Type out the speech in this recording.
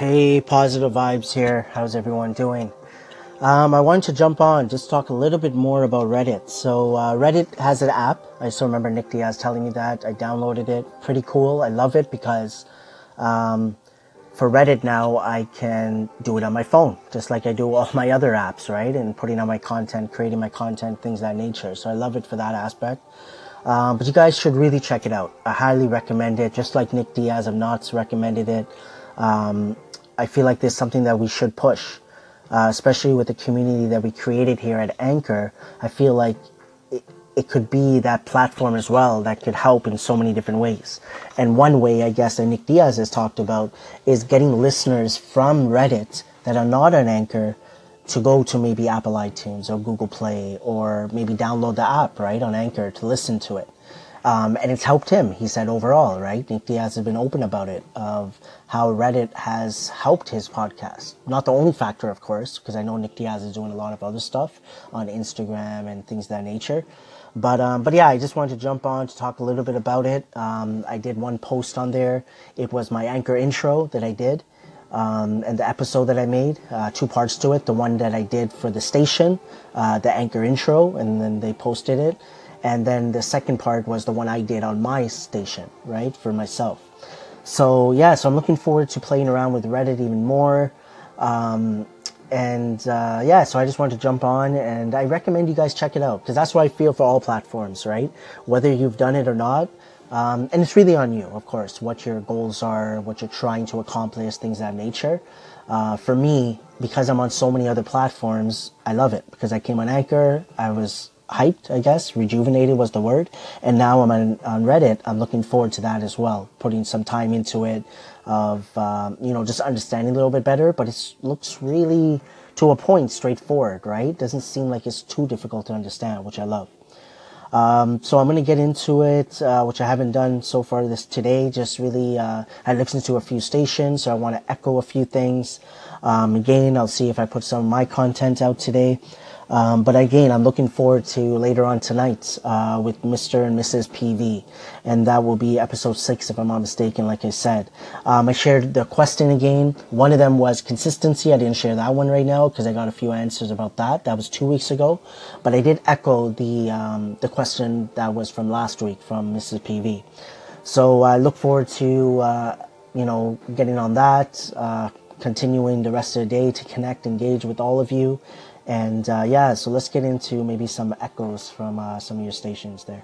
Hey, positive vibes here. How's everyone doing? Um, I wanted to jump on, just talk a little bit more about Reddit. So, uh, Reddit has an app. I still remember Nick Diaz telling me that. I downloaded it. Pretty cool. I love it because um, for Reddit now, I can do it on my phone, just like I do all my other apps, right? And putting on my content, creating my content, things that nature. So, I love it for that aspect. Um, but you guys should really check it out. I highly recommend it, just like Nick Diaz of Knots recommended it. Um, I feel like there's something that we should push uh, especially with the community that we created here at Anchor, I feel like it, it could be that platform as well that could help in so many different ways. And one way, I guess, that Nick Diaz has talked about is getting listeners from Reddit that are not on Anchor to go to maybe Apple iTunes or Google Play or maybe download the app, right, on Anchor to listen to it. Um, and it's helped him, he said overall, right? Nick Diaz has been open about it, of how Reddit has helped his podcast. Not the only factor, of course, because I know Nick Diaz is doing a lot of other stuff on Instagram and things of that nature. But, um, but yeah, I just wanted to jump on to talk a little bit about it. Um, I did one post on there. It was my anchor intro that I did. Um, and the episode that I made, uh, two parts to it. The one that I did for the station, uh, the anchor intro, and then they posted it. And then the second part was the one I did on my station, right, for myself. So yeah, so I'm looking forward to playing around with Reddit even more. Um, and uh, yeah, so I just wanted to jump on, and I recommend you guys check it out because that's what I feel for all platforms, right? Whether you've done it or not, um, and it's really on you, of course, what your goals are, what you're trying to accomplish, things of that nature. Uh, for me, because I'm on so many other platforms, I love it because I came on Anchor, I was hyped, I guess. Rejuvenated was the word. And now I'm on, on Reddit. I'm looking forward to that as well. Putting some time into it of, um, you know, just understanding a little bit better. But it looks really, to a point, straightforward, right? Doesn't seem like it's too difficult to understand, which I love. Um, so I'm gonna get into it, uh, which I haven't done so far this today. Just really, uh, I listened to a few stations, so I want to echo a few things. Um, again, I'll see if I put some of my content out today. Um, but again, I'm looking forward to later on tonight uh, with Mr. and Mrs. PV, and that will be episode six, if I'm not mistaken. Like I said, um, I shared the question again. One of them was consistency. I didn't share that one right now because I got a few answers about that. That was two weeks ago, but I did echo the um, the question that was from last week from Mrs. PV. So I look forward to uh, you know getting on that. Uh, continuing the rest of the day to connect, engage with all of you. And uh, yeah, so let's get into maybe some echoes from uh, some of your stations there.